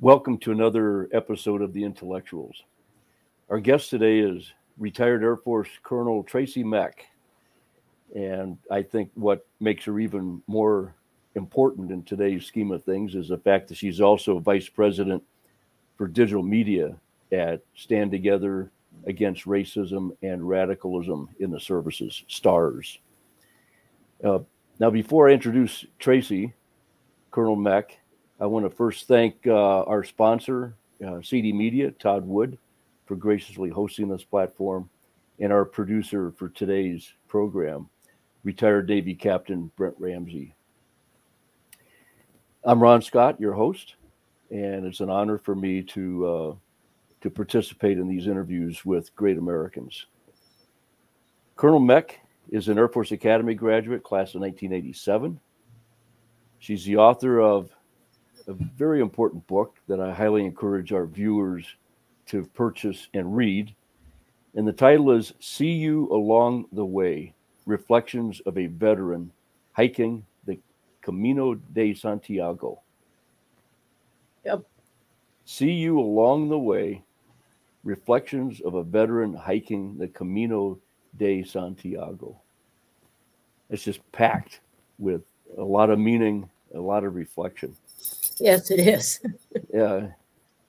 Welcome to another episode of The Intellectuals. Our guest today is retired Air Force Colonel Tracey Meck. And I think what makes her even more important in today's scheme of things is the fact that she's also vice president for digital media at Stand Together Against Racism and Radicalism in the Services, STARS. Uh, now, before I introduce Tracey, Colonel Meck, I want to first thank uh, our sponsor, uh, CD Media, Todd Wood, for graciously hosting this platform, and our producer for today's program, retired Navy Captain Brent Ramsey. I'm Ron Scott, your host, and it's an honor for me to uh, to participate in these interviews with great Americans. Colonel Meck is an Air Force Academy graduate, class of 1987. She's the author of a very important book that I highly encourage our viewers to purchase and read. And the title is See You Along the Way Reflections of a Veteran Hiking the Camino de Santiago. Yep. See You Along the Way Reflections of a Veteran Hiking the Camino de Santiago. It's just packed with a lot of meaning, a lot of reflection. Yes, it is. yeah,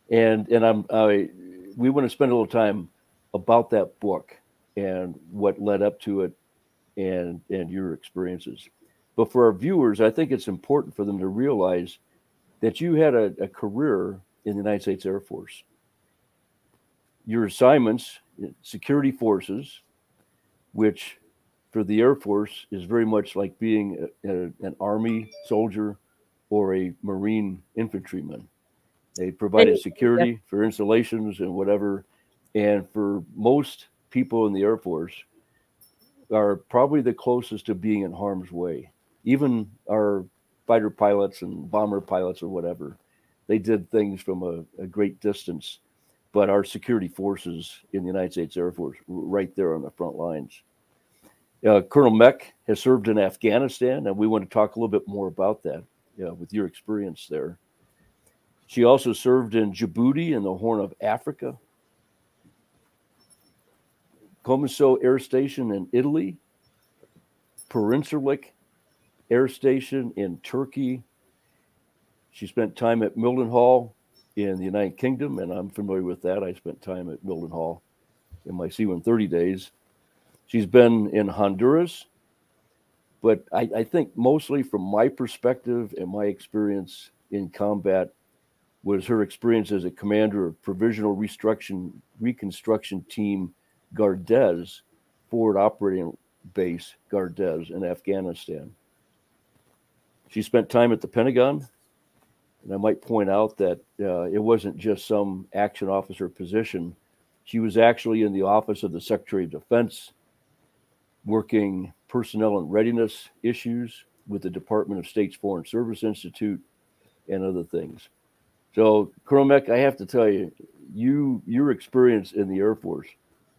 and and I'm I we want to spend a little time about that book and what led up to it, and and your experiences. But for our viewers, I think it's important for them to realize that you had a, a career in the United States Air Force. Your assignments, security forces, which for the Air Force is very much like being a, a, an Army soldier or a Marine infantryman. They provided security yep. for installations and whatever. And for most people in the Air Force, are probably the closest to being in harm's way. Even our fighter pilots and bomber pilots or whatever, they did things from a, a great distance. But our security forces in the United States Air Force were right there on the front lines. Uh, Colonel Meck has served in Afghanistan, and we want to talk a little bit more about that yeah, with your experience there. She also served in Djibouti in the Horn of Africa, Comiso Air Station in Italy, Pirinçlik Air Station in Turkey. She spent time at Mildenhall in the United Kingdom, and I'm familiar with that. I spent time at Mildenhall in my C 130 days. She's been in Honduras, but I, I, think mostly from my perspective and my experience in combat was her experience as a commander of provisional reconstruction reconstruction team Gardez forward operating base Gardez in Afghanistan. She spent time at the Pentagon, and I might point out that uh, it wasn't just some action officer position. She was actually in the office of the Secretary of Defense, working personnel and readiness issues with the Department of State's Foreign Service Institute and other things. So, Meck, I have to tell you, you your experience in the Air Force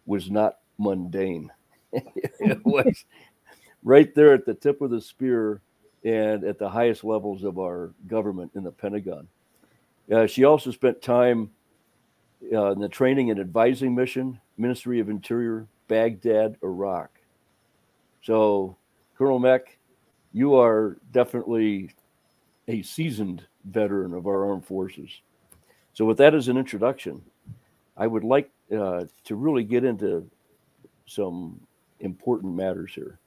was not mundane. it was right there at the tip of the spear and at the highest levels of our government in the Pentagon. Uh, she also spent time uh, in the training and advising mission, Ministry of Interior, Baghdad, Iraq. So, Colonel Meck, you are definitely a seasoned veteran of our armed forces. So, with that as an introduction, I would like uh, to really get into some important matters here.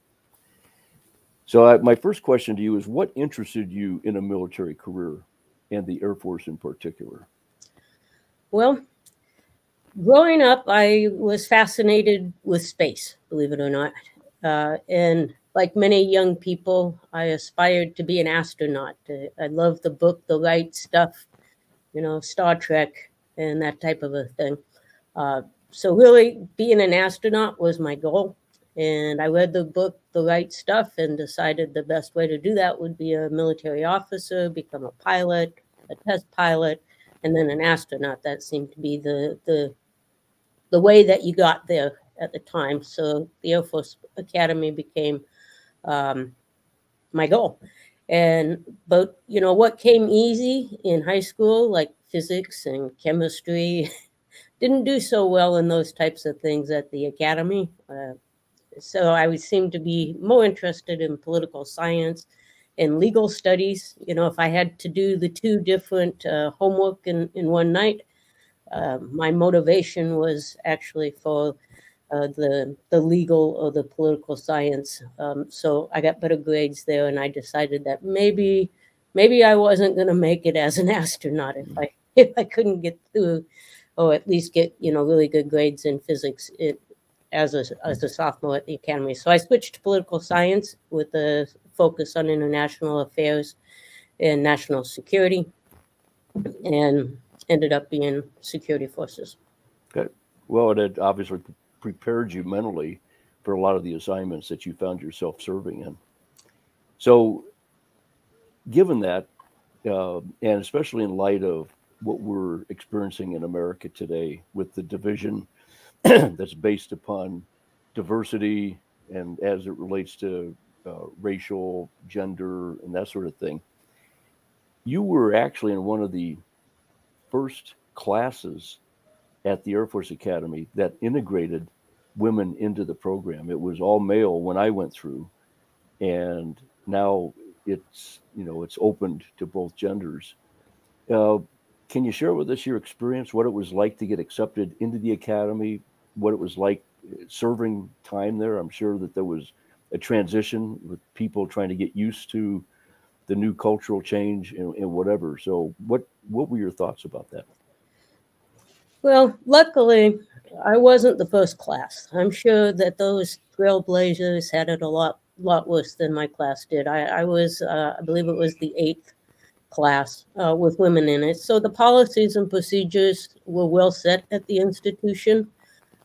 So, I, my first question to you is what interested you in a military career and the Air Force in particular? Well, growing up, I was fascinated with space, believe it or not. Uh, and like many young people, I aspired to be an astronaut. I love the book, the light stuff, you know, Star Trek and that type of a thing. Uh, so really, being an astronaut was my goal. And I read the book, The Right Stuff, and decided the best way to do that would be a military officer, become a pilot, a test pilot, and then an astronaut. That seemed to be the the the way that you got there at the time. So the Air Force Academy became um, my goal. And but you know what came easy in high school, like physics and chemistry. Didn't do so well in those types of things at the academy. Uh, so I would seem to be more interested in political science and legal studies. You know, if I had to do the two different uh, homework in, in one night, uh, my motivation was actually for uh, the the legal or the political science. Um, so I got better grades there, and I decided that maybe maybe I wasn't going to make it as an astronaut if I if I couldn't get through, or at least get you know really good grades in physics it, as a as a sophomore at the academy. So I switched to political science with a focus on international affairs and national security, and ended up being security forces. Okay. Well, it obviously prepared you mentally for a lot of the assignments that you found yourself serving in. So, given that, uh, and especially in light of what we're experiencing in America today with the division that's based upon diversity and as it relates to uh, racial, gender, and that sort of thing, you were actually in one of the first classes at the Air Force Academy that integrated women into the program. It was all male when I went through, and now it's you know it's opened to both genders. Uh, can you share with us your experience, what it was like to get accepted into the academy, what it was like serving time there? I'm sure that there was a transition with people trying to get used to the new cultural change and, and whatever. So, what what were your thoughts about that? Well, luckily, I wasn't the first class. I'm sure that those trailblazers had it a lot lot worse than my class did. I, I was, uh, I believe it was the eighth class uh, with women in it. So the policies and procedures were well set at the institution.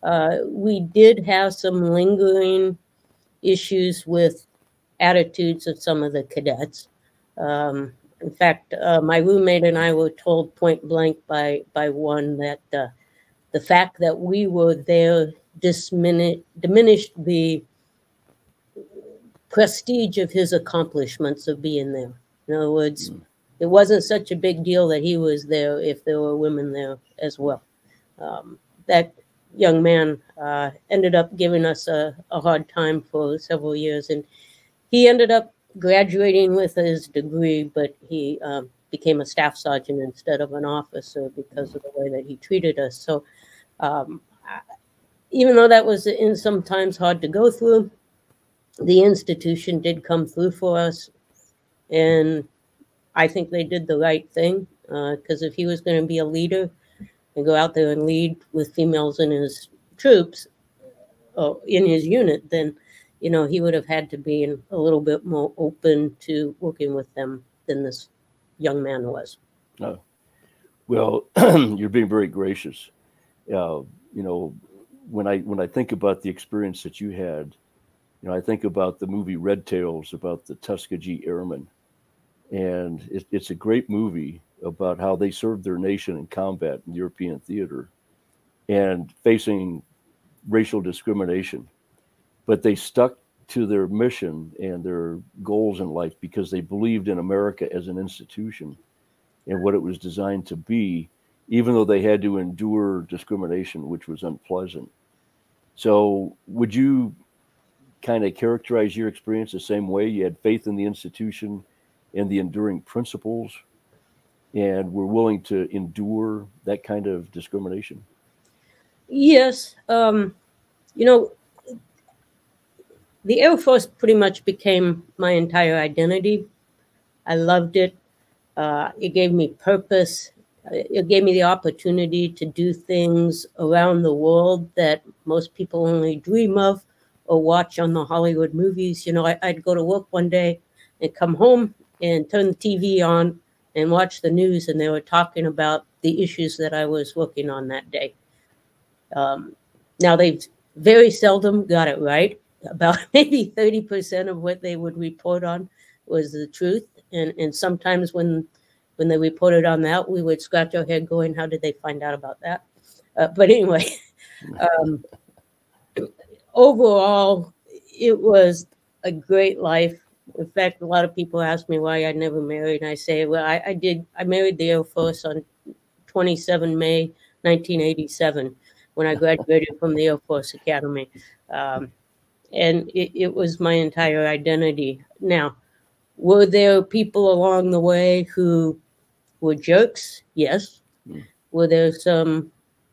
Uh, we did have some lingering issues with attitudes of some of the cadets. Um, in fact, uh, my roommate and I were told point blank by by one that uh, the fact that we were there dimini- diminished the prestige of his accomplishments of being there. In other words, mm. it wasn't such a big deal that he was there if there were women there as well. Um, that young man uh, ended up giving us a, a hard time for several years, and he ended up graduating with his degree, but he um, became a staff sergeant instead of an officer because of the way that he treated us. So, um, even though that was in sometimes hard to go through, the institution did come through for us, and I think they did the right thing because uh, if he was going to be a leader and go out there and lead with females in his troops, or in his unit, then you know, he would have had to be a little bit more open to working with them than this young man was. Oh, well, you're being very gracious. Uh, you know, when I when I think about the experience that you had, you know, I think about the movie Red Tails about the Tuskegee Airmen, and it, it's a great movie about how they served their nation in combat in European theater, and facing racial discrimination but they stuck to their mission and their goals in life because they believed in America as an institution and what it was designed to be, even though they had to endure discrimination, which was unpleasant. So, would you kind of characterize your experience the same way? You had faith in the institution and the enduring principles, and were willing to endure that kind of discrimination? Yes. Um, you know, the Air Force pretty much became my entire identity. I loved it. Uh, it gave me purpose. It gave me the opportunity to do things around the world that most people only dream of or watch on the Hollywood movies. You know, I, would go to work one day and come home and turn the TV on and watch the news, and they were talking about the issues that I was working on that day. Um, now, they've very seldom got it right about maybe 30% of what they would report on was the truth. And, and sometimes when, when they reported on that, we would scratch our head going, how did they find out about that? Uh, but anyway, um, overall, it was a great life. In fact, a lot of people ask me why I never married. And I say, well, I, I did, I married the Air Force on 27 May 1987 when I graduated from the Air Force Academy. Um, and it, it was my entire identity. Now, were there people along the way who were jerks? Yes. Mm. Were there some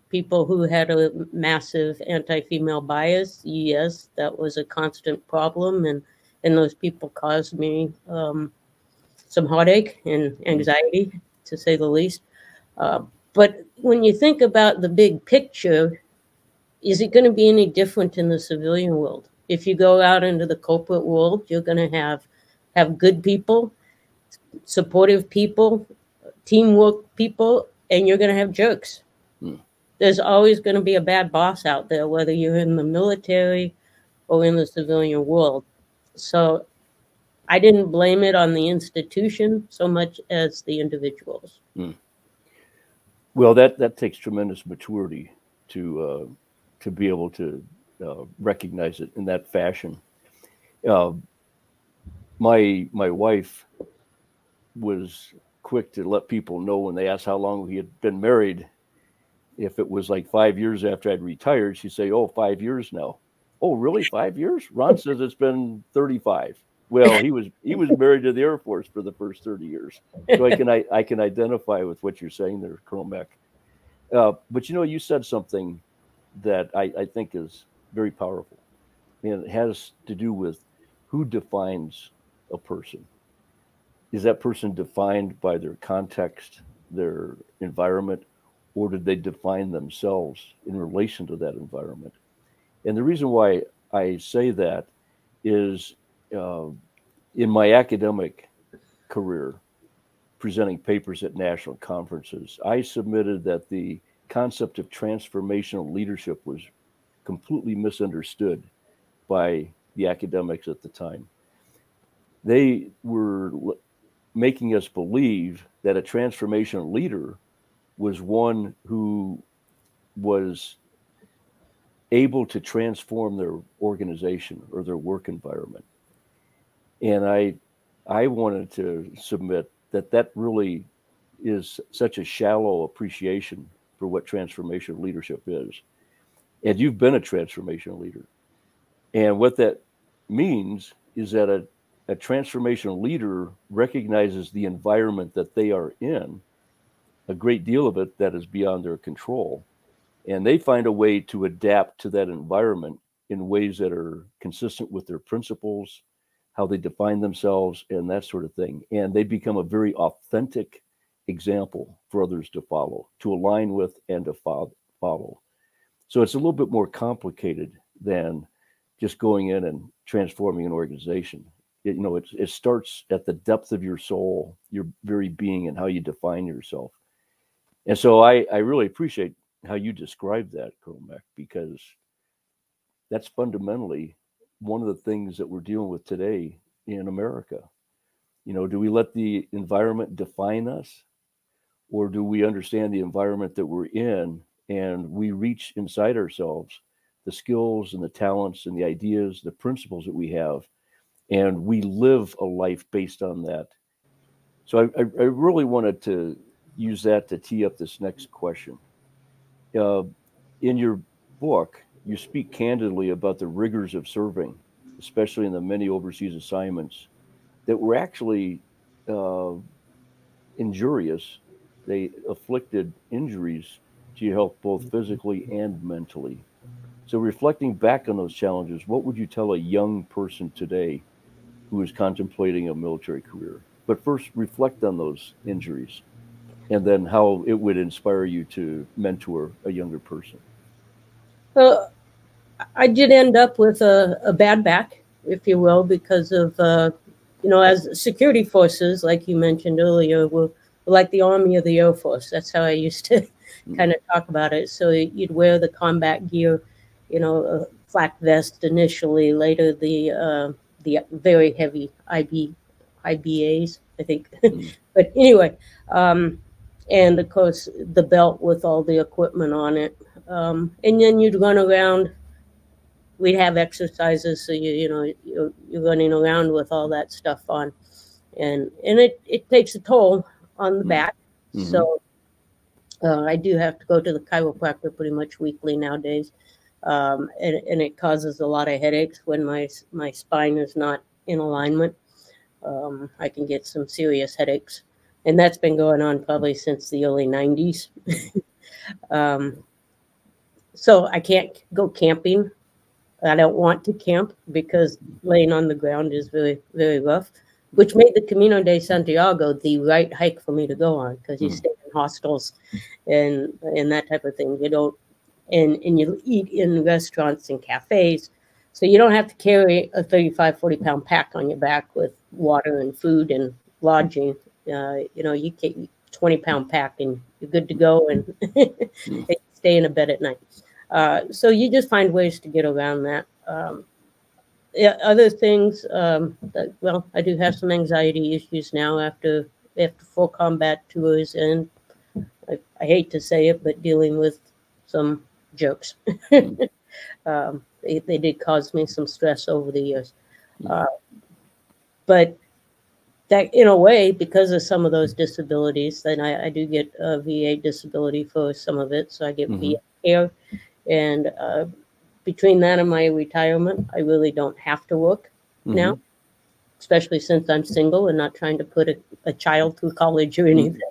people who had a massive anti-female bias? Yes, that was a constant problem, and and those people caused me um, some heartache and anxiety, to say the least. Uh, but when you think about the big picture, is it going to be any different in the civilian world? If you go out into the corporate world, you're going to have have good people, supportive people, teamwork people, and you're going to have jerks. Hmm. There's always going to be a bad boss out there, whether you're in the military or in the civilian world. So I didn't blame it on the institution so much as the individuals. Well, that that takes tremendous maturity to uh, to be able to uh, recognize it in that fashion. Uh, my my wife was quick to let people know when they asked how long we had been married. If it was like five years after I'd retired, she'd say, "Oh, five years now." Oh, really? Five years? Ron says it's been thirty-five. Well, he was he was married to the Air Force for the first thirty years, so I can I, I can identify with what you're saying there, Colonel Meck. Uh, but you know, you said something that I, I think is very powerful, and it has to do with who defines a person. Is that person defined by their context, their environment, or did they define themselves in relation to that environment? And the reason why I say that is uh, in my academic career, presenting papers at national conferences, I submitted that the concept of transformational leadership was completely misunderstood by the academics at the time. They were l- making us believe that a transformational leader was one who was able to transform their organization or their work environment. And I I wanted to submit that that really is such a shallow appreciation for what transformational leadership is. And you've been a transformational leader. And what that means is that a, a transformational leader recognizes the environment that they are in, a great deal of it that is beyond their control. And they find a way to adapt to that environment in ways that are consistent with their principles, how they define themselves, and that sort of thing. And they become a very authentic example for others to follow, to align with, and to fo- follow. So it's a little bit more complicated than just going in and transforming an organization. It, you know, it, it starts at the depth of your soul, your very being, and how you define yourself. And so I, I really appreciate how you describe that, Meck, because that's fundamentally one of the things that we're dealing with today in America. You know, do we let the environment define us, or do we understand the environment that we're in and we reach inside ourselves the skills and the talents and the ideas, the principles that we have, and we live a life based on that? So I, I, really wanted to use that to tee up this next question. Uh, in your book, you speak candidly about the rigors of serving, especially in the many overseas assignments that were actually uh, injurious. They afflicted injuries to your health, both physically and mentally. So, reflecting back on those challenges, what would you tell a young person today who is contemplating a military career? But first, reflect on those injuries and then how it would inspire you to mentor a younger person. Well, I did end up with a, a bad back, if you will, because of, uh, you know, as security forces, like you mentioned earlier, were, like the Army of the Air Force. That's how I used to kind of talk about it. So you'd wear the combat gear, you know, a flak vest initially, later the uh, the very heavy IB IBAs, I think. Mm. but anyway, um, and of course the belt with all the equipment on it. Um, and then you'd run around. We'd have exercises, so you you know you're, you're running around with all that stuff on, and and it it takes a toll on the Mhm. back. Mhm. So Uh, I do have to go to the chiropractor pretty much weekly nowadays, um, and, and it causes a lot of headaches when my my spine is not in alignment. Um, I can get some serious headaches, and that's been going on probably since the early '90s. um, so I can't go camping. I don't want to camp because laying on the ground is very very rough which made the Camino de Santiago the right hike for me to go on because you mm. stay in hostels and and that type of thing. You don't and and you eat in restaurants and cafes, so you don't have to carry a 35, 40 pound pack on your back with water and food and lodging. Uh, you know, you can 20 pound pack and you're good to go and mm. stay in a bed at night. Uh, so you just find ways to get around that. Um, yeah, other things. Um, that, well, I do have some anxiety issues now after after full combat tours, and I, I hate to say it, but dealing with some jokes. um, they, they did cause me some stress over the years. Uh, but that, in a way, because of some of those disabilities, then I, I do get a VA disability for some of it. So I get mm-hmm. VA care. And uh, between that and my retirement, I really don't have to work mm-hmm. now, especially since I'm single and not trying to put a, a child through college or anything.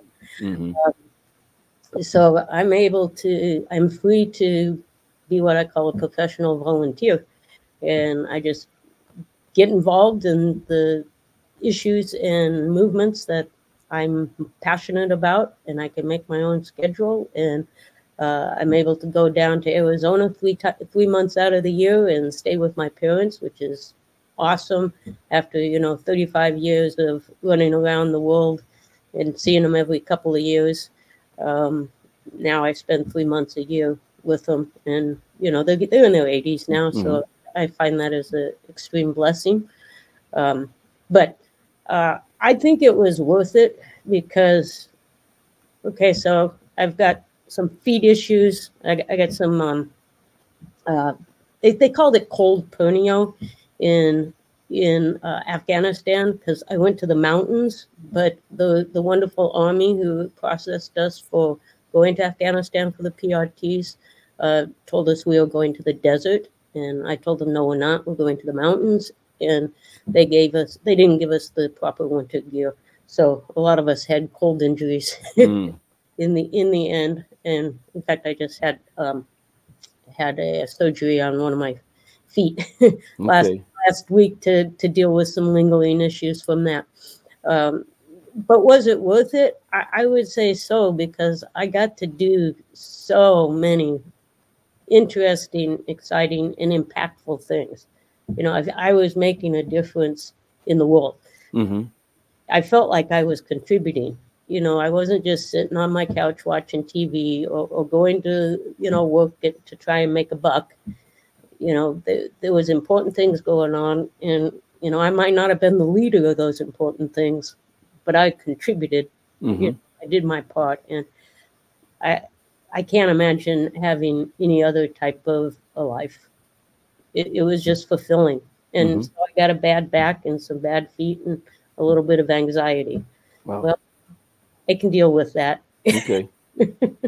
Mm-hmm. Um, so I'm able to, I'm free to be what I call a professional volunteer. And I just get involved in the issues and movements that I'm passionate about, and I can make my own schedule. And uh, I'm able to go down to Arizona three t- three months out of the year and stay with my parents, which is awesome. After you know 35 years of running around the world and seeing them every couple of years, um, now I spend three months a year with them, and you know they're they're in their 80s now, mm-hmm. so I find that as an extreme blessing. Um, but uh, I think it was worth it because, okay, so I've got some feet issues. I, I got some. Um, uh, they, they called it cold pernio in in uh, Afghanistan because I went to the mountains, but the the wonderful army who processed us for going to Afghanistan for the PRTs uh, told us we were going to the desert, and I told them no, we're not. We're going to the mountains, and they gave us they didn't give us the proper winter gear, so a lot of us had cold injuries. Mm. in the in the end, and in fact, I just had um, had a, surgery on one of my feet last okay. last week to to deal with some lingering issues from that. Um, but was it worth it? I, I, would say so because I got to do so many interesting, exciting, and impactful things. You know, I, I was making a difference in the world. Mm-hmm. I felt like I was contributing you know, I wasn't just sitting on my couch watching TV or, or going to, you know, work it, to try and make a buck. You know, there, there was important things going on, and you know, I might not have been the leader of those important things, but I contributed. Mm-hmm. You know, I did my part, and I I can't imagine having any other type of a life. It, it was just fulfilling, and mm-hmm. so I got a bad back and some bad feet and a little bit of anxiety. Wow. Well, I can deal with that. okay.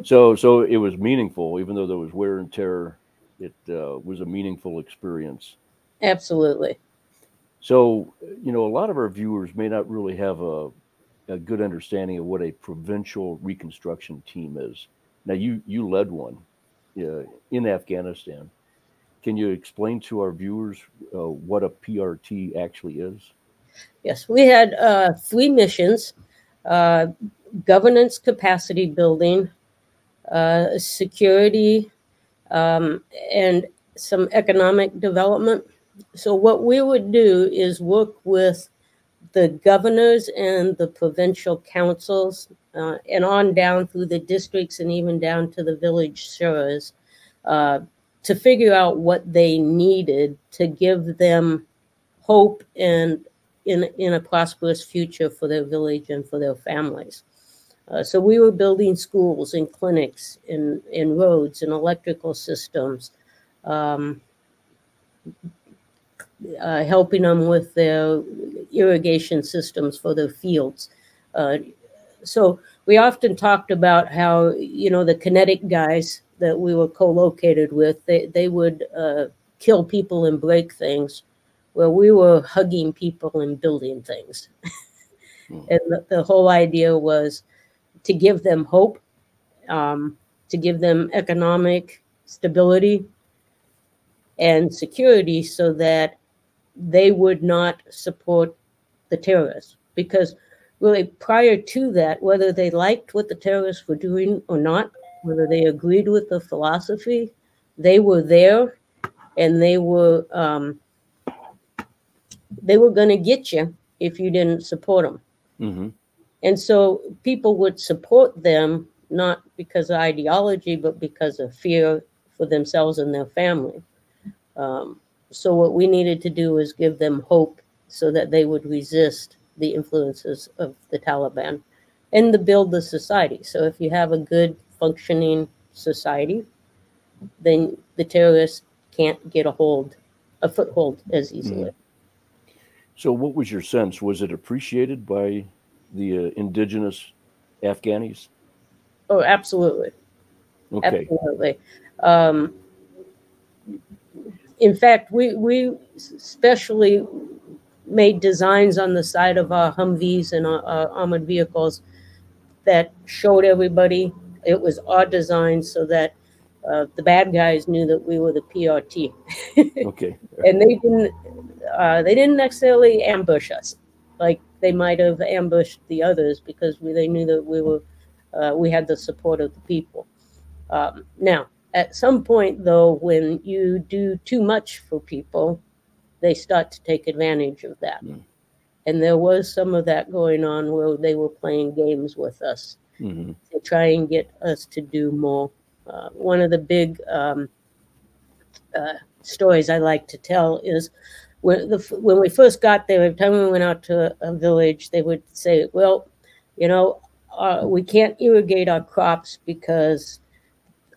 So so it was meaningful, even though there was wear and tear. It uh, was a meaningful experience. Absolutely. So you know, a lot of our viewers may not really have a a good understanding of what a provincial reconstruction team is. Now, you you led one uh, in Afghanistan. Can you explain to our viewers uh, what a PRT actually is? Yes, we had uh, three missions. Governance capacity building, uh, security, um, and some economic development. So, what we would do is work with the governors and the provincial councils uh, and on down through the districts and even down to the village shuras uh, to figure out what they needed to give them hope and in, in a prosperous future for their village and for their families. Uh, so we were building schools and clinics and, and roads and electrical systems, um, uh, helping them with their irrigation systems for their fields. Uh, so we often talked about how you know the kinetic guys that we were co-located with they they would uh, kill people and break things where we were hugging people and building things mm. and the, the, whole idea was to give them hope um, to give them economic stability and security so that they would not support the terrorists because really prior to that, whether they liked what the terrorists were doing or not, whether they agreed with the philosophy, they were there, and they were um, they were going to get you if you didn't support them. Mm-hmm. And so people would support them not because of ideology, but because of fear for themselves and their family. Um, so what we needed to do is give them hope so that they would resist the influences of the Taliban and to build the society. So if you have a good functioning society, then the terrorists can't get a hold, a foothold as easily. Mm. So, what was your sense? Was it appreciated by the uh, indigenous Afghanis? Oh, absolutely. Okay. Absolutely. Um, in fact, we we especially made designs on the side of our Humvees and our, our armored vehicles that showed everybody it was our design so that uh, the bad guys knew that we were the PRT. okay. and they didn't uh, they didn't necessarily ambush us like they might have ambushed the others because we, they knew that we were uh, we had the support of the people. Um, now, at some point though, when you do too much for people, they start to take advantage of that. Mm. And there was some of that going on where they were playing games with us mm-hmm. to try and get us to do more. Uh, one of the big um, uh, stories I like to tell is when, the, when we first got there, every time we went out to a, village, they would say, Well, you know, uh, we can't irrigate our crops because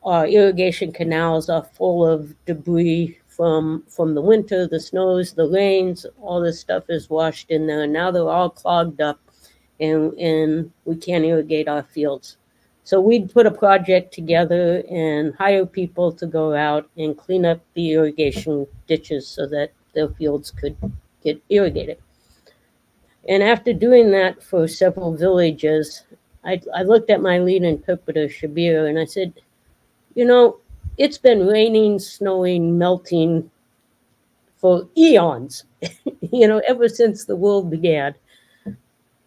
our irrigation canals are full of debris from from the winter, the snows, the rains, all this stuff is washed in there. And now they're all clogged up, and and we can't irrigate our fields. So we'd put a project together and hire people to go out and clean up the irrigation ditches so that their fields could get irrigated. And after doing that for several villages, I, I looked at my lead interpreter, Shabir, and I said, You know, it's been raining, snowing, melting for eons, you know, ever since the world began.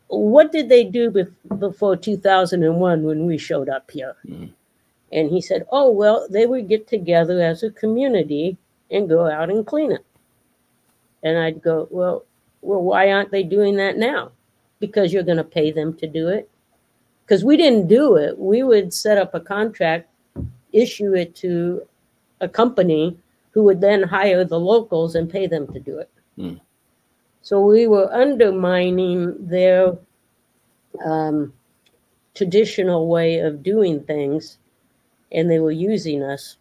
What did they do before 2001 when we showed up here? Mm. And he said, Oh, well, they would get together as a community and go out and clean it. And I'd go, Well, well, why aren't they doing that now? Because you're going to pay them to do it. Because we didn't do it. We would set up a contract issue it to a company who would then hire the locals and pay them to do it. Mm. So we were undermining their um, traditional way of doing things, and they were using us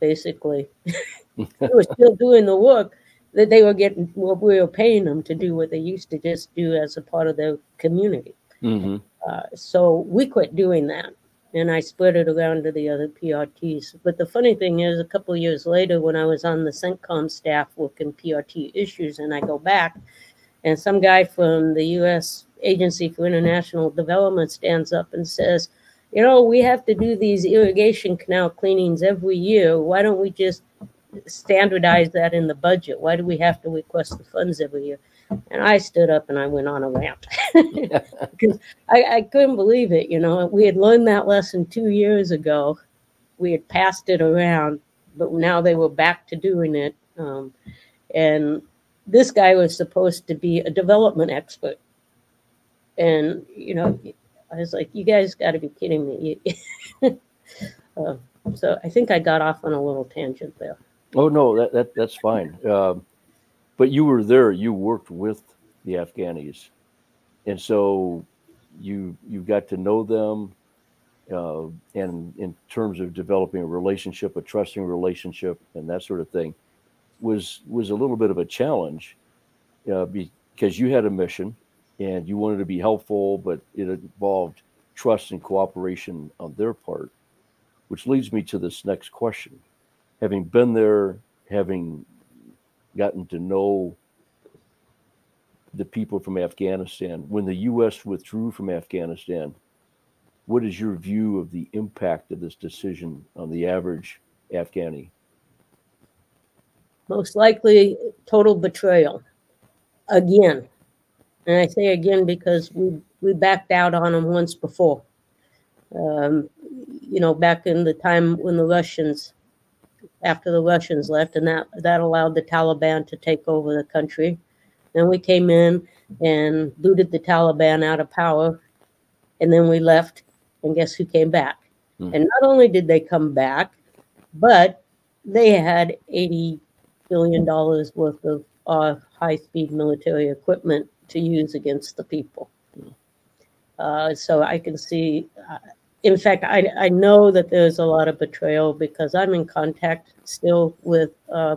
basically. we were still doing the work that they were getting, well, we were paying them to do what they used to just do as a part of their community. Mm-hmm. Uh, so we quit doing that and I spread it around to the other PRTs. But the funny thing is, a couple years later, when I was on the CENTCOM staff working PRT issues, and I go back, and some guy from the U.S. Agency for International Development stands up and says, "You know, we have to do these irrigation canal cleanings every year. Why don't we just standardize that in the budget? Why do we have to request the funds every year?" And I stood up and I went on a rant because I, I couldn't believe it. You know, we had learned that lesson two years ago. We had passed it around, but now they were back to doing it. Um, and this guy was supposed to be a development expert. And, you know, I was like, you guys got to be kidding me. uh, so I think I got off on a little tangent there. Oh, no, that, that that's fine. Um, but you were there. You worked with the Afghanis, and so you you got to know them. Uh, and in terms of developing a relationship, a trusting relationship, and that sort of thing, was was a little bit of a challenge uh, because you had a mission and you wanted to be helpful, but it involved trust and cooperation on their part, which leads me to this next question. Having been there, having gotten to know the people from Afghanistan, when the U.S. withdrew from Afghanistan, what is your view of the impact of this decision on the average Afghani? Most likely total betrayal. Again. And I say again because we, we backed out on them once before. Um, you know, back in the time when the Russians, after the Russians left, and that, that allowed the Taliban to take over the country. Then we came in and booted the Taliban out of power. And then we left, and guess who came back? Hmm. And not only did they come back, but they had $80 billion worth of uh, high speed military equipment to use against the people. Uh, so I can see, uh, in fact, I, I know that there's a lot of betrayal because I'm in contact still with uh,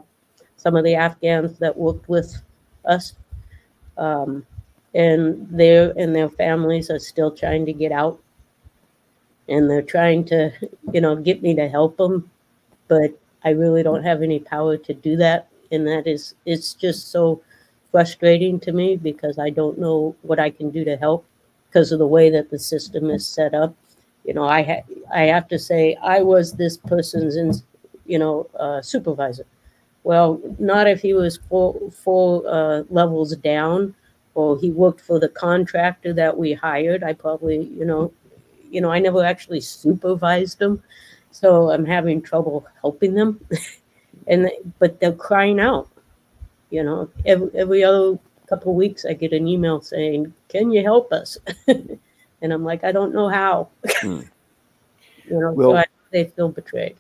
some of the Afghans that worked with us. Um, and their and their families are still trying to get out. And they're trying to you know get me to help them but i really don't have any power to do that. And that is it's just so frustrating to me because i don't know what i can do to help because of the way that the system is set up you know i i have to say i was this person's in, you know uh, supervisor. Well not if he was four four uh, levels down or he worked for the contractor that we hired. I probably you know you know i never actually supervised them so i'm having trouble helping them. And but they're crying out you know. Every, every other couple of weeks i get an email saying can you help us and i'm like i don't know how Hmm. you know Well- so I, they feel betrayed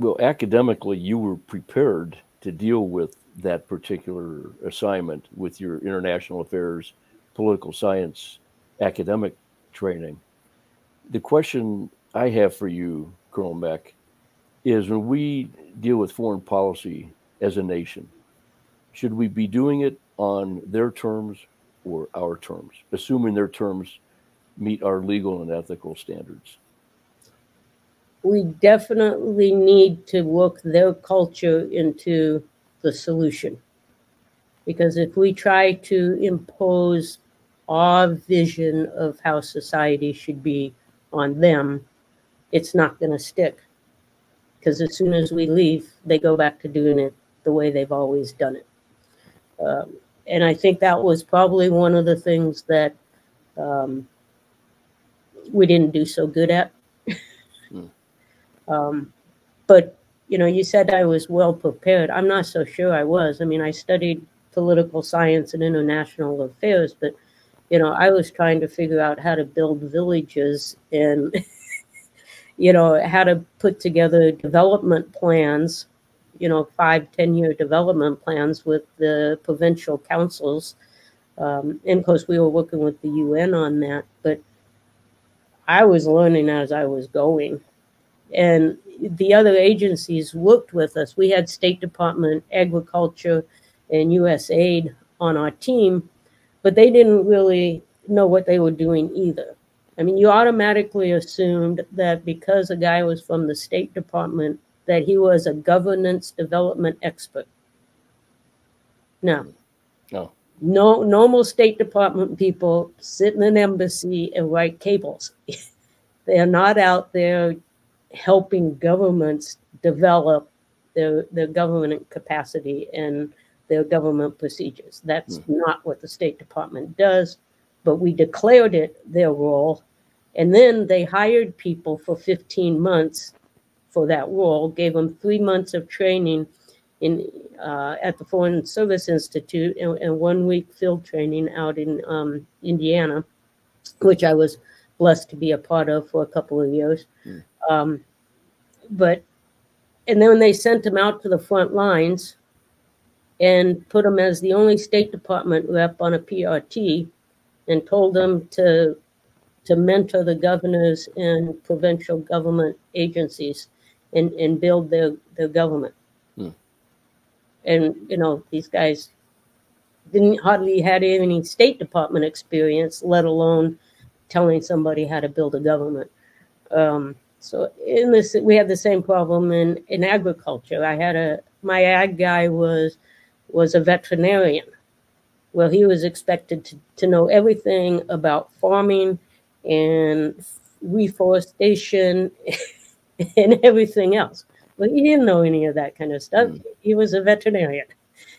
Well, academically, you were prepared to deal with that particular assignment with your international affairs, political science, academic training. The question I have for you, Colonel Meck, is when we deal with foreign policy as a nation, should we be doing it on their terms or our terms, assuming their terms meet our legal and ethical standards? we definitely need to work their culture into the solution. Because if we try to impose our vision of how society should be on them, it's not going to stick. Because as soon as we leave, they go back to doing it the way they've always done it. Um, and I think that was probably one of the things that um, we didn't do so good at. Um, but you know, you said I was well prepared. I'm not so sure I was. I mean, I studied political science and international affairs, but you know, I was trying to figure out how to build villages and you know how to put together development plans. You know, five, ten year development plans with the provincial councils. Um, and of course, we were working with the UN on that, but I was learning as I was going and the other agencies worked with us. We had State Department, Agriculture, and USAID on our team, but they didn't really know what they were doing either. I mean, you automatically assumed that because a guy was from the State Department, that he was a governance development expert. No, No. No normal State Department people sit in an embassy and write cables. they are not out there helping governments develop their their government capacity and their government procedures. That's hmm. not what the State Department does, but we declared it their role. And then they hired people for 15 months for that role, gave them three months of training in uh, at the Foreign Service Institute and, and one week field training out in um, Indiana, which I was blessed to be a part of for a couple of years. Um, but and then they sent him out to the front lines and put him as the only State Department rep on a PRT and told them to to mentor the governors and provincial government agencies and, and build their, their government. And you know, these guys didn't hardly had any State Department experience, let alone telling somebody how to build a government. Um, so in this, we had the same problem in, in agriculture. I had a my ag guy was was a veterinarian. Well, he was expected to, to know everything about farming and reforestation and everything else. But he didn't know any of that kind of stuff. Mm. He was a veterinarian.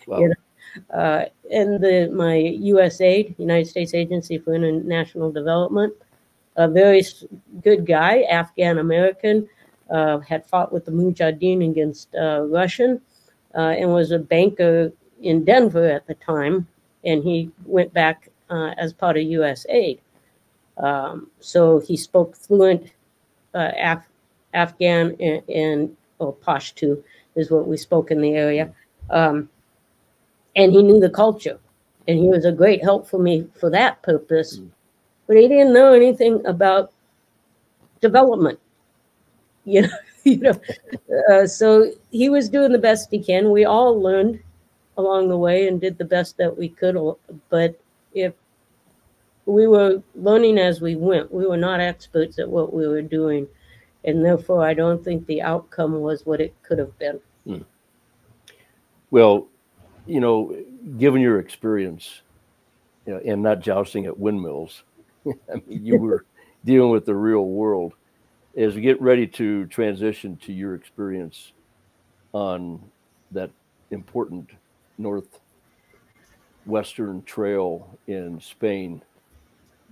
Wow. You know, uh, and the my USAID, United States Agency for International Development, a very good guy, Afghan American, uh, had fought with the Mujahideen against uh, Russian, uh, and was a banker in Denver at the time. And he went back uh, as part of USAID. Um, so he spoke fluent uh, Af- Afghan and, and or Pashto is what we spoke in the area. Um, and he knew the culture. And he was a great help for me for that purpose. Mm. But he didn't know anything about development. You know, you know. Uh, so he was doing the best he can. We all learned along the way and did the best that we could. But if we were learning as we went, we were not experts at what we were doing. And therefore, I don't think the outcome was what it could have been. Hmm. Well, you know, given your experience, you know, and not jousting at windmills, I mean, you were dealing with the real world. As we get ready to transition to your experience on that important northwestern trail in Spain,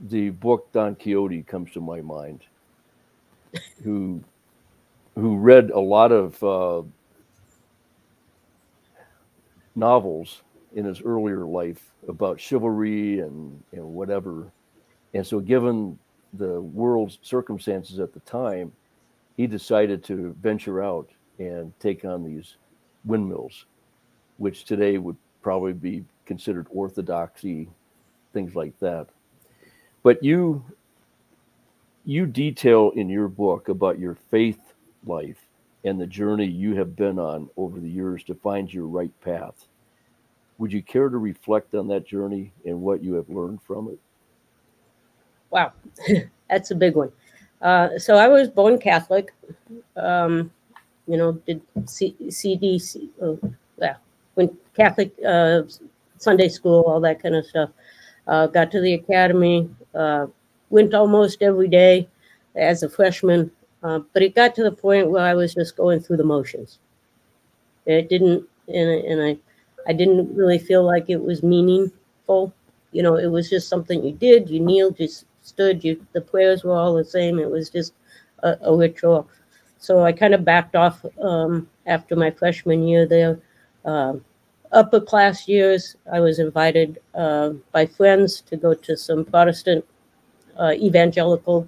the book Don Quixote comes to my mind. Who, who read a lot of uh, novels in his earlier life about chivalry and, and whatever. And so, given the world's circumstances at the time, he decided to venture out and take on these windmills, which today would probably be considered orthodoxy, things like that. But you you detail in your book about your faith life and the journey you have been on over the years to find your right path. Would you care to reflect on that journey and what you have learned from it? Wow, that's a big one. Uh, so I was born Catholic. Um, you know, did C- CDC, oh, yeah, when Catholic uh, Sunday school, all that kind of stuff. Uh, got to the academy, uh, went almost every day as a freshman, uh, but it got to the point where I was just going through the motions. It didn't, and, and I, I didn't really feel like it was meaningful. You know, it was just something you did. You kneeled, you stood, you the prayers were all the same. It was just a, a ritual. So I kind of backed off um, after my freshman year there. Um, upper class years, I was invited uh, by friends to go to some Protestant uh, evangelical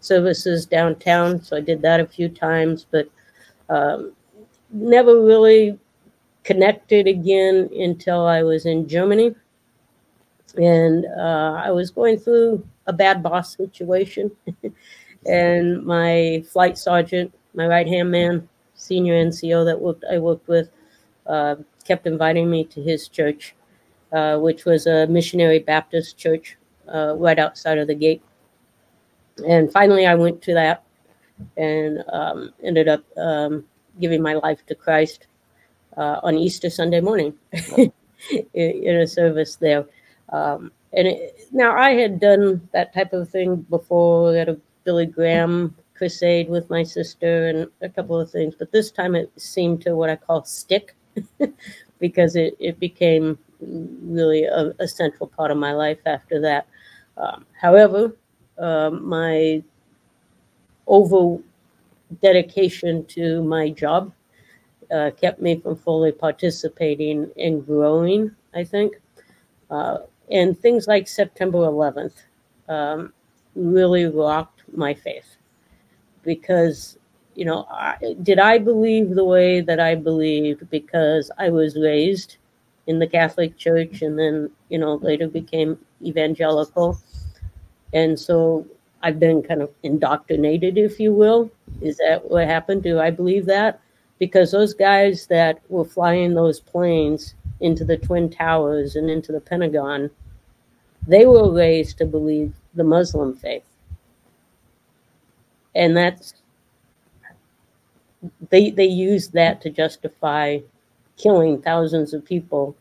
services downtown. So I did that a few times, but um, never really connected again until I was in Germany. And uh, I was going through a bad boss situation. and my flight sergeant, my right hand man, senior NCO that worked I worked with, uh, kept inviting me to his church, uh, which was a missionary Baptist church uh, right outside of the gate. And finally, I went to that and um, ended up um, giving my life to Christ uh, on Easter Sunday morning in, a service there. Um, and it, now I had done that type of thing before at a Billy Graham crusade with my sister and a couple of things, but this time it seemed to what I call stick because it, it became really a, a central part of my life after that. Um, however, um, my over dedication to my job uh, kept me from fully participating and growing, I think. Uh, and things like September 11th um, really rocked my faith because, you know, I, did I believe the way that I believed because I was raised in the Catholic Church and then, you know, later became evangelical. And so I've been kind of indoctrinated, if you will. Is that what happened? Do I believe that? Because those guys that were flying those planes into the Twin Towers and into the Pentagon, they were raised to believe the Muslim faith. and that's they they use that to justify killing thousands of people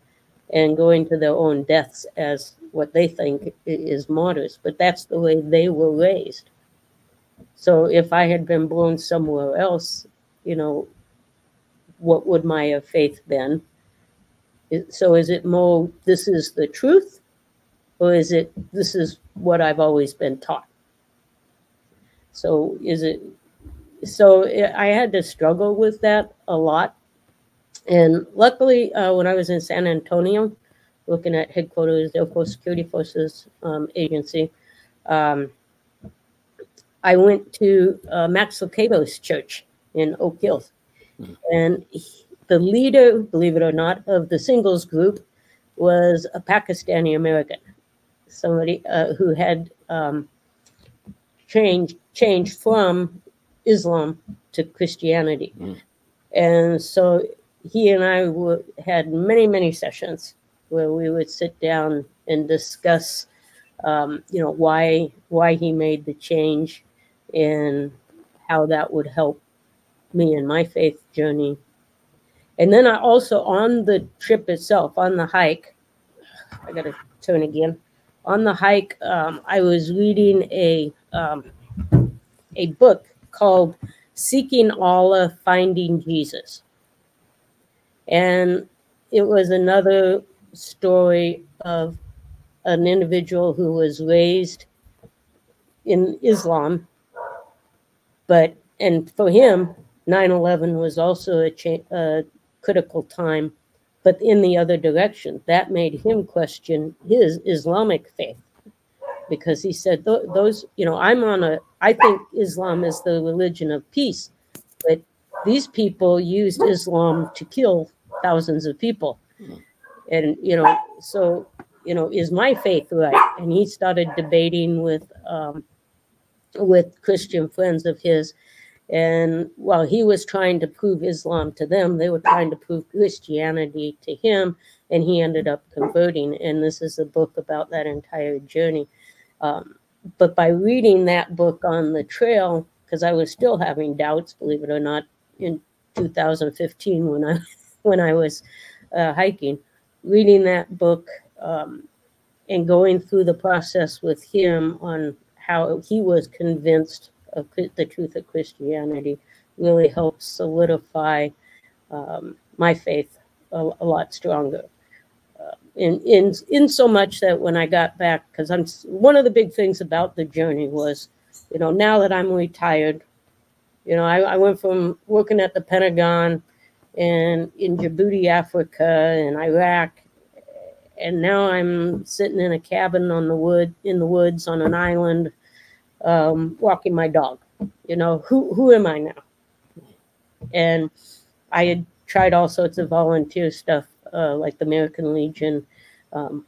and going to their own deaths as what they think is martyrs. But that's the way they were raised. So if I had been born somewhere else, you know, what would my faith been? So is it more this is the truth, or is it this is what I've always been taught? So is it? So I had to struggle with that a lot, and luckily, uh, when I was in San Antonio, looking at headquarters, the Air Force Security Forces um, Agency, um, I went to uh, Max church in Oak Hills. Mm-hmm. And he, the leader, believe it or not, of the singles group was a Pakistani American, somebody uh, who had um, changed changed from Islam to Christianity. Mm. And so he and I w- had many, many sessions where we would sit down and discuss, um, you know, why why he made the change and how that would help me in my faith journey. And then I also on the trip itself, on the hike, I got to turn again. On the hike, um, I was reading a um, a book called "Seeking Allah, Finding Jesus," and it was another story of an individual who was raised in Islam but and for him, 9/11 was also a, cha- a critical time, but in the other direction. That made him question his Islamic faith because he said those you know i'm on a i think islam is the religion of peace but these people used islam to kill thousands of people and you know so you know is my faith right and he started debating with um, with Christian friends of his. And while he was trying to prove Islam to them, they were trying to prove Christianity to him, and he ended up converting. And this is a book about that entire journey. Um, but by reading that book on the trail, because I was still having doubts, believe it or not, in 2015 when I when I was uh, hiking, reading that book um, and going through the process with him on how he was convinced of the truth of Christianity really helped solidify um, my faith a, a, lot stronger. Uh, in in in so much that when I got back, because I'm one of the big things about the journey was, you know, now that I'm retired, you know, I, I went from working at the Pentagon and in Djibouti, Africa, and Iraq, and now I'm sitting in a cabin on the wood in the woods on an island, um, walking my dog. You know, who who am I now? And I had tried all sorts of volunteer stuff, uh, like the American Legion, um,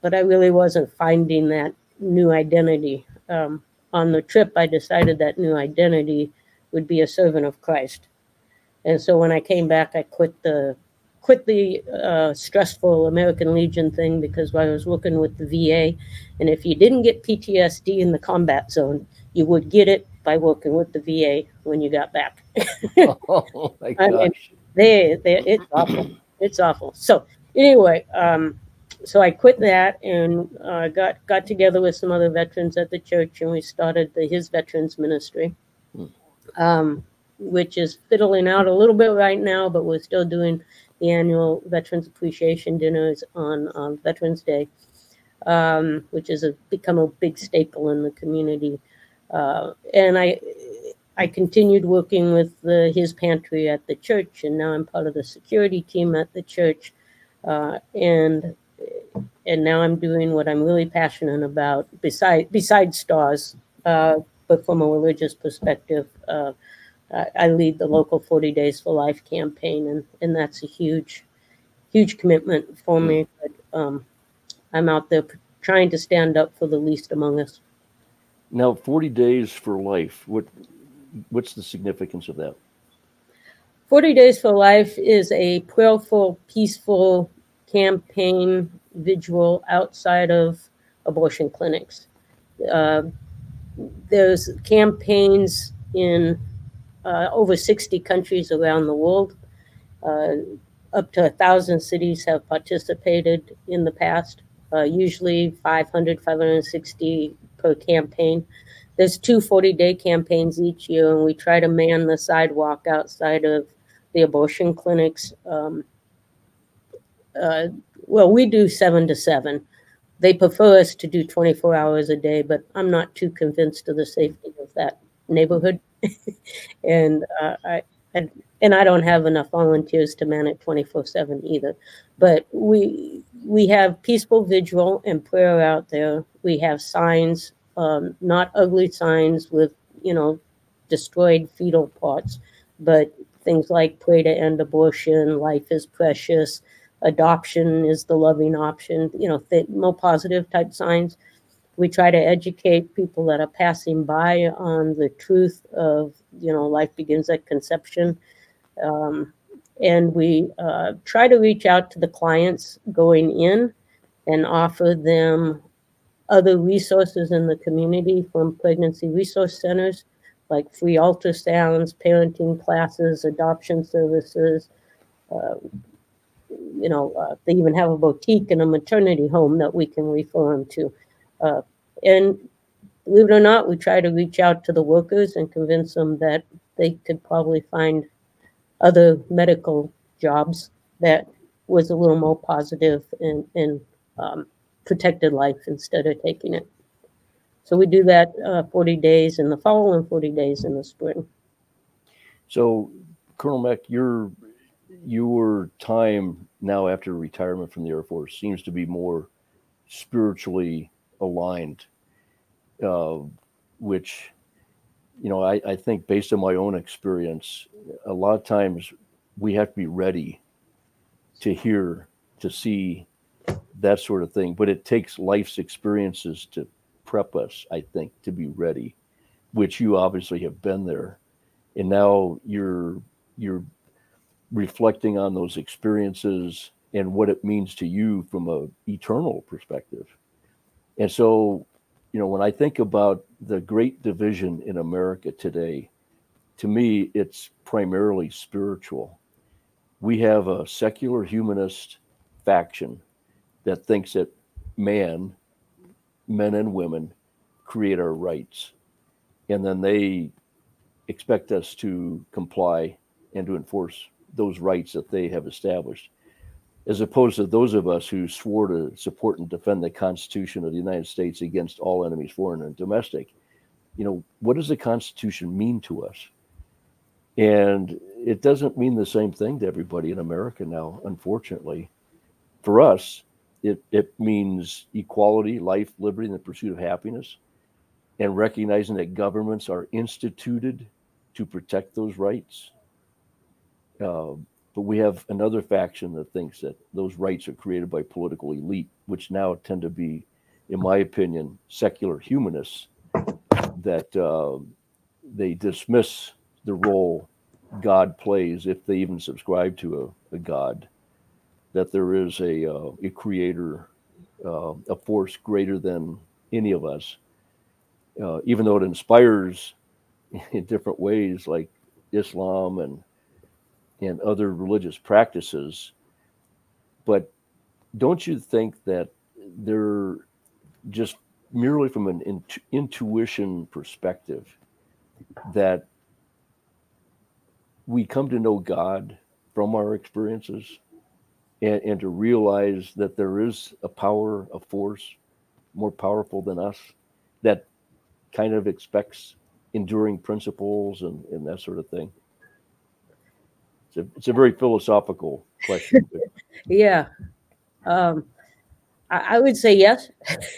but I really wasn't finding that new identity. Um, on the trip, I decided that new identity would be a servant of Christ. And so when I came back, I quit the quit the uh, stressful American Legion thing because I was working with the VA. And if you didn't get PTSD in the combat zone, you would get it by working with the VA when you got back. oh my gosh. I mean, they, they, it's awful. It's awful. So anyway, um, so I quit that and uh, got got together with some other veterans at the church, and we started the His Veterans Ministry, hmm. um, which is fiddling out a little bit right now, but we're still doing the annual Veterans Appreciation Dinners on Veterans Day, um, which has become a big staple in the community. Uh, and I, I continued working with the, his pantry at the church, and now I'm part of the security team at the church. Uh, and and now I'm doing what I'm really passionate about, besides besides stars, uh, but from a religious perspective. I lead the local 40 Days for Life campaign, and, and that's a huge, huge commitment for me. But um, I'm out there trying to stand up for the least among us. Now, 40 Days for Life, what what's the significance of that? 40 Days for Life is a prayerful, peaceful campaign vigil outside of abortion clinics. Uh, there's campaigns in uh, over 60 countries around the world. Uh, up to a thousand cities have participated in the past, uh, usually 500, 560 per campaign. There's two 40 day campaigns each year, and we try to man the sidewalk outside of the abortion clinics. Um, uh, well, we do seven to seven. They prefer us to do 24 hours a day, but I'm not too convinced of the safety of that neighborhood. And uh, I, and, and I don't have enough volunteers to man it 24 7 either. But we we have peaceful vigil and prayer out there. We have signs, um, not ugly signs with you know destroyed fetal parts, but things like pray to end abortion, life is precious, adoption is the loving option, you know, th- more positive type signs. We try to educate people that are passing by on the truth of, you know, life begins at conception. Um, and we uh, try to reach out to the clients going in and offer them other resources in the community from pregnancy resource centers like free ultrasounds, parenting classes, adoption services, uh, you know, uh, they even have a boutique and a maternity home that we can refer them to. Uh, and believe it or not, we try to reach out to the workers and convince them that they could probably find other medical jobs that was a little more positive and, and um, protected life instead of taking it. So we do that uh, 40 days in the fall and 40 days in the spring. So, Colonel Meck, your your time now after retirement from the Air Force seems to be more spiritually aligned, uh, which, you know, I, I think based on my own experience, a lot of times we have to be ready to hear, to see that sort of thing. But it takes life's experiences to prep us, I think, to be ready, which you obviously have been there. And now you're you're reflecting on those experiences and what it means to you from a eternal perspective. And so, you know, when I think about the great division in America today, to me, it's primarily spiritual. We have a secular humanist faction that thinks that man, men and women, create our rights. And then they expect us to comply and to enforce those rights that they have established, as opposed to those of us who swore to support and defend the Constitution of the United States against all enemies, foreign and domestic. You know, what does the Constitution mean to us? And it doesn't mean the same thing to everybody in America now, unfortunately. For us, it, it means equality, life, liberty, and the pursuit of happiness, and recognizing that governments are instituted to protect those rights uh, but we have another faction that thinks that those rights are created by political elite, which now tend to be, in my opinion, secular humanists that uh, they dismiss the role God plays if they even subscribe to a, a God, that there is a, uh, a creator, uh, a force greater than any of us, uh, even though it inspires in different ways, like Islam and and other religious practices. But don't you think that they're just merely from an int- intuition perspective that we come to know God from our experiences and, and to realize that there is a power, a force more powerful than us that kind of expects enduring principles and, and that sort of thing? It's a, it's a very philosophical question. yeah. Um, I, I, would say yes.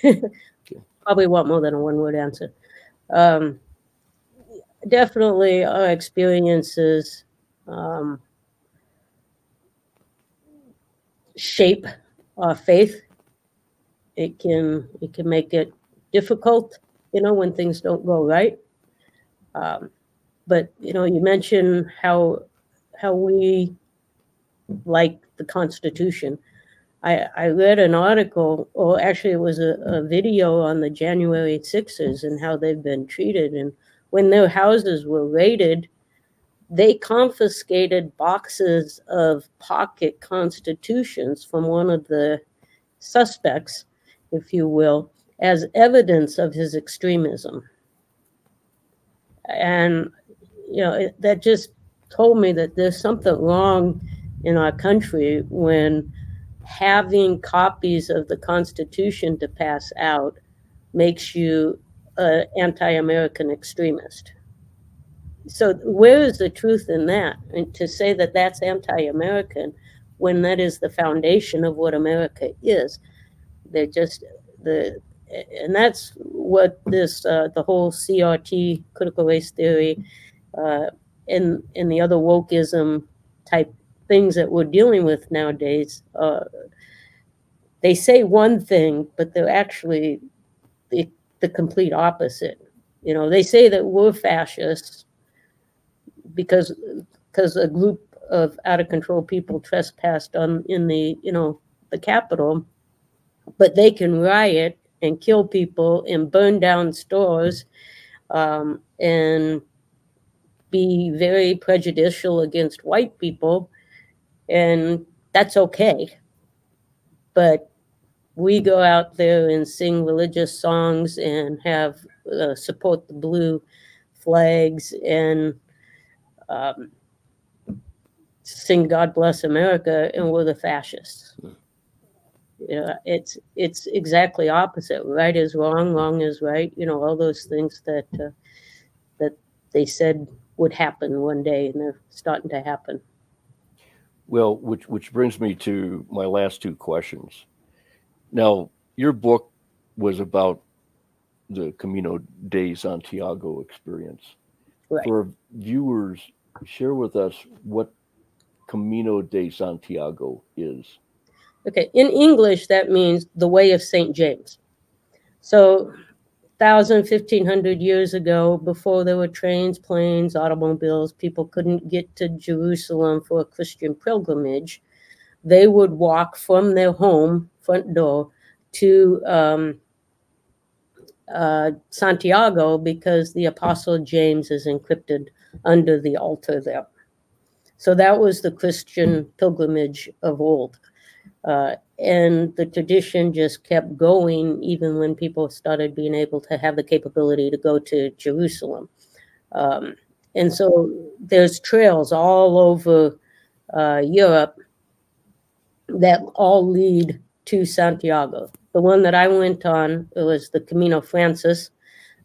Probably want more than a one word answer. Um, definitely, our experiences um, shape our faith. It can it can make it difficult, you know, when things don't go right. Um, but you know, you mentioned how how we like the Constitution. I, I read an article, or actually, it was a, a video on the January Sixers and how they've been treated. And when their houses were raided, they confiscated boxes of pocket constitutions from one of the suspects, if you will, as evidence of his extremism. And, you know, that just told me that there's something wrong in our country when having copies of the Constitution to pass out makes you an anti American extremist. So, where is the truth in that? And to say that that's anti American when that is the foundation of what America is, they're just the and that's what this uh, the whole CRT critical race theory uh, and and the other wokeism type things that we're dealing with nowadays. Uh, they say one thing, but they're actually the, the complete opposite. You know, they say that we're fascists because because a group of out of control people trespassed on in the you know the Capitol, but they can riot and kill people and burn down stores um, and be very prejudicial against white people, and that's okay. But we go out there and sing religious songs and have uh, support the blue flags and um, sing "God Bless America," and we're the fascists. You know, it's it's exactly opposite. Right is wrong, wrong is right. You know, all those things that uh, that they said would happen one day, and they're starting to happen. Well, which which brings me to my last two questions. Now, your book was about the Camino de Santiago experience. Right. For viewers, share with us what Camino de Santiago is. Okay, in English, that means the way of St. James. So, 1,000, 1,500 years ago, before there were trains, planes, automobiles, people couldn't get to Jerusalem for a Christian pilgrimage. They would walk from their home, front door, to um, uh, Santiago because the Apostle James is encrypted under the altar there. So that was the Christian pilgrimage of old. Uh, and the tradition just kept going even when people started being able to have the capability to go to Jerusalem. Um, and so there's trails all over uh, Europe that all lead to Santiago. The one that I went on was the Camino Francis,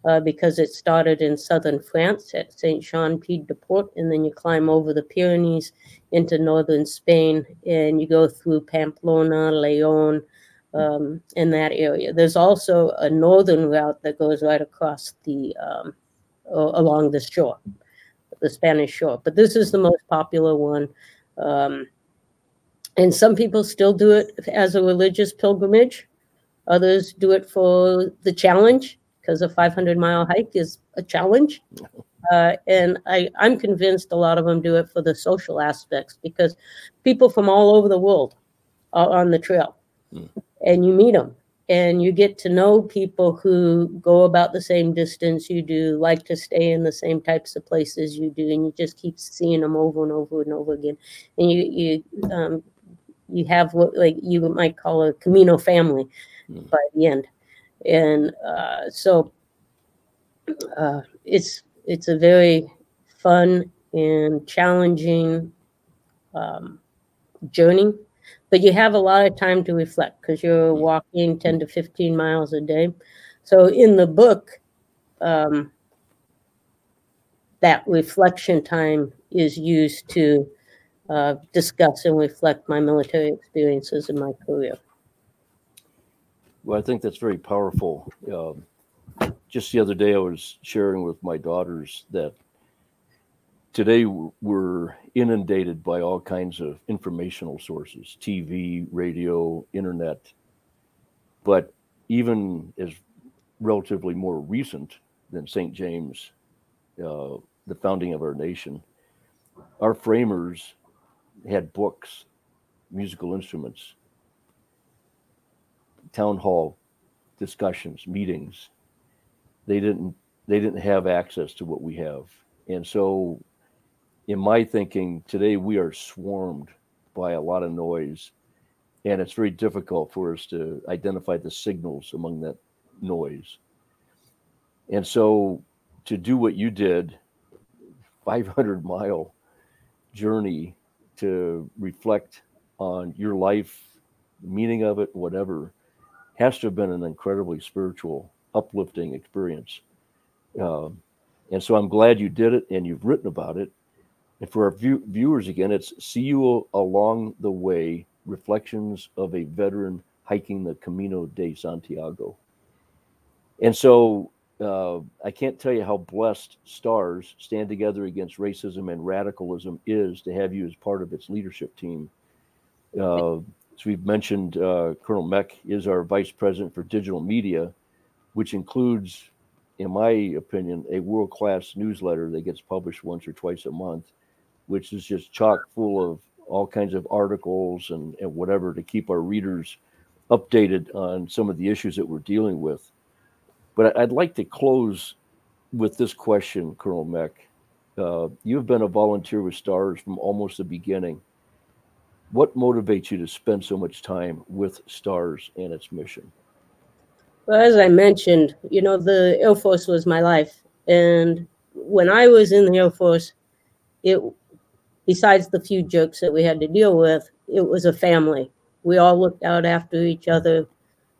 uh, because it started in southern France at Saint Jean Pied de Port, and then you climb over the Pyrenees into northern Spain, and you go through Pamplona, Leon, um, in that area. There's also a northern route that goes right across the um, along the shore, the Spanish shore. But this is the most popular one. Um, and some people still do it as a religious pilgrimage. Others do it for the challenge because a 500 mile hike is a challenge. Uh, and I, I'm convinced a lot of them do it for the social aspects because people from all over the world are on the trail mm. and you meet them and you get to know people who go about the same distance you do, like to stay in the same types of places you do, and you just keep seeing them over and over and over again. And you you um, you have what like you might call a Camino family mm. by the end and uh, so uh, it's it's a very fun and challenging um, journey but you have a lot of time to reflect because you're walking 10 to 15 miles a day. So in the book um, that reflection time is used to uh, discuss and reflect my military experiences in my career well, I think that's very powerful. Um, just the other day, I was sharing with my daughters that today we're inundated by all kinds of informational sources TV, radio, internet. But even as relatively more recent than St. James, uh, the founding of our nation, our framers had books, musical instruments, town hall discussions, meetings. They didn't they didn't have access to what we have. And so, in my thinking, today we are swarmed by a lot of noise, and it's very difficult for us to identify the signals among that noise. And so, to do what you did, 500 mile journey to reflect on your life, meaning of it, whatever, has to have been an incredibly spiritual, uplifting experience. Um, and so I'm glad you did it and you've written about it. And for our view- viewers, again, it's See You Along the Way Reflections of a Veteran Hiking the Camino de Santiago. And so uh, I can't tell you how blessed STARS Stand Together Against Racism and Radicalism is to have you as part of its leadership team. Uh, as we've mentioned, uh, Colonel Meck is our vice president for digital media, which includes, in my opinion, a world class newsletter that gets published once or twice a month, which is just chock full of all kinds of articles and, and whatever to keep our readers updated on some of the issues that we're dealing with. But I'd like to close with this question, Colonel Meck. Uh, you've been a volunteer with STARS from almost the beginning. What motivates you to spend so much time with STARS and its mission? Well, as I mentioned, you know, the Air Force was my life. And when I was in the Air Force, it, besides the few jokes that we had to deal with, it was a family. We all looked out after each other.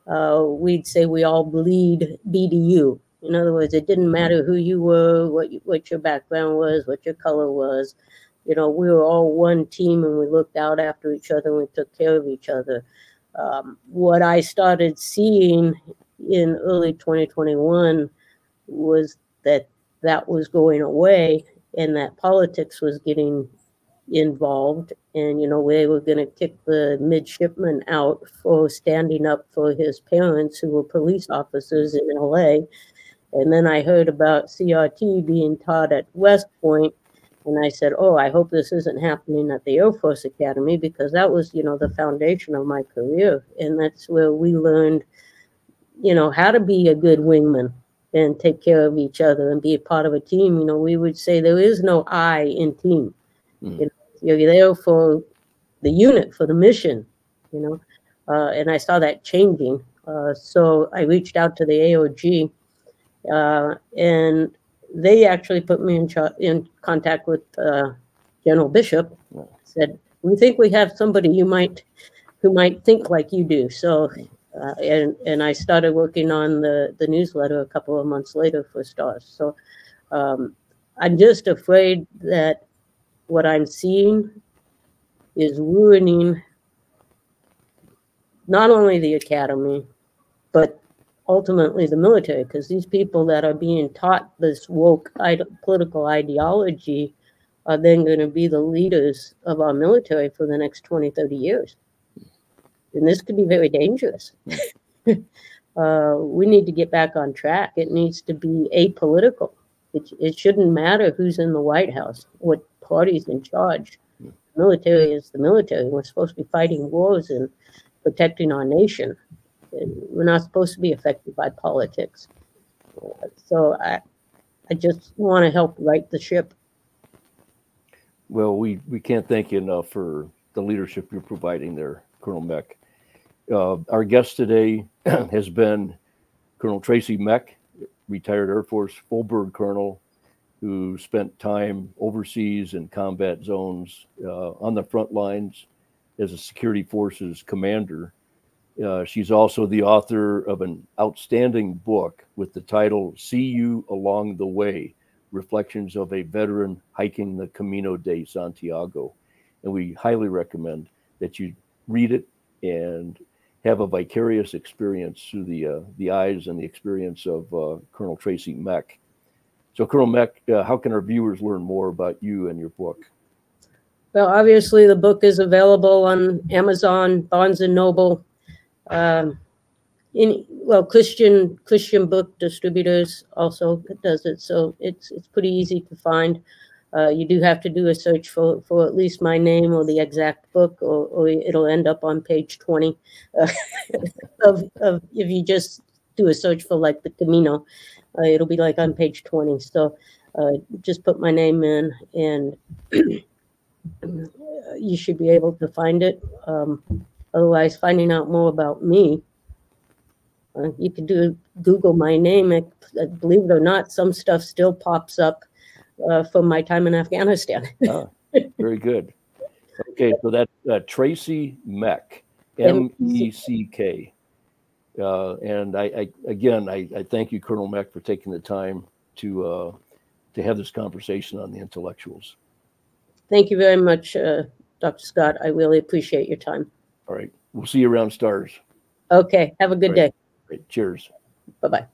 Uh, we'd say we all bleed BDU. In other words, it didn't matter who you were, what you, what your background was, what your color was you know, we were all one team and we looked out after each other and we took care of each other. Um, what I started seeing in early 2021 was that that was going away and that politics was getting involved and you know they were going to kick the midshipman out for standing up for his parents who were police officers in LA and then I heard about CRT being taught at West Point and I said, "Oh, I hope this isn't happening at the Air Force Academy because that was, you know, the foundation of my career, and that's where we learned, you know, how to be a good wingman and take care of each other and be a part of a team. You know, we would say there is no I in team. Mm. You know, you're there for the unit, for the mission. You know, uh, and I saw that changing. Uh, so I reached out to the AOG, uh, and they actually put me in, in contact with uh, General Bishop. Said, "We think we have somebody you might, who might think like you do." So, uh, and and I started working on the the newsletter a couple of months later for Stars. So, um, I'm just afraid that what I'm seeing is ruining not only the academy, but ultimately the military because these people that are being taught this woke ide- political ideology are then going to be the leaders of our military for the next 20 30 years. And this could be very dangerous. Uh, we need to get back on track. It needs to be apolitical. It, it shouldn't matter who's in the white house what party's in charge. The military is the military. We're supposed to be fighting wars and protecting our nation we're not supposed to be affected by politics. So I, I just want to help right the ship. Well, we, we can't thank you enough for the leadership you're providing there, Colonel Meck. Uh, our guest today has been Colonel Tracey Meck, retired Air Force full bird colonel, who spent time overseas in combat zones uh, on the front lines as a security forces commander uh, she's also the author of an outstanding book with the title See You Along the Way Reflections of a Veteran Hiking the Camino de Santiago. And we highly recommend that you read it and have a vicarious experience through the, uh, the eyes and the experience of uh, Colonel Tracey Meck. So, Colonel Meck, uh, how can our viewers learn more about you and your book? Well, obviously, the book is available on Amazon, Barnes and Noble, um, in well, Christian Christian book distributors also does it, so it's it's pretty easy to find. Uh, you do have to do a search for, for at least my name or the exact book, or, or it'll end up on page 20 uh, of, of if you just do a search for like the Camino. Uh, it'll be like on page 20. So uh, just put my name in and you should be able to find it. Um, otherwise, finding out more about me, uh, you could do Google my name. Uh, believe it or not, some stuff still pops up uh, from my time in Afghanistan. Ah, very good. Okay, so that's uh, Tracey Meck, M E C K. Uh, and I, I again, I, I thank you, Colonel Meck, for taking the time to uh, to have this conversation on the intellectuals. Thank you very much, uh, Dr. Scott. I really appreciate your time. All right, we'll see you around stars. Okay, have a good Right. day. Great. Cheers. Bye bye.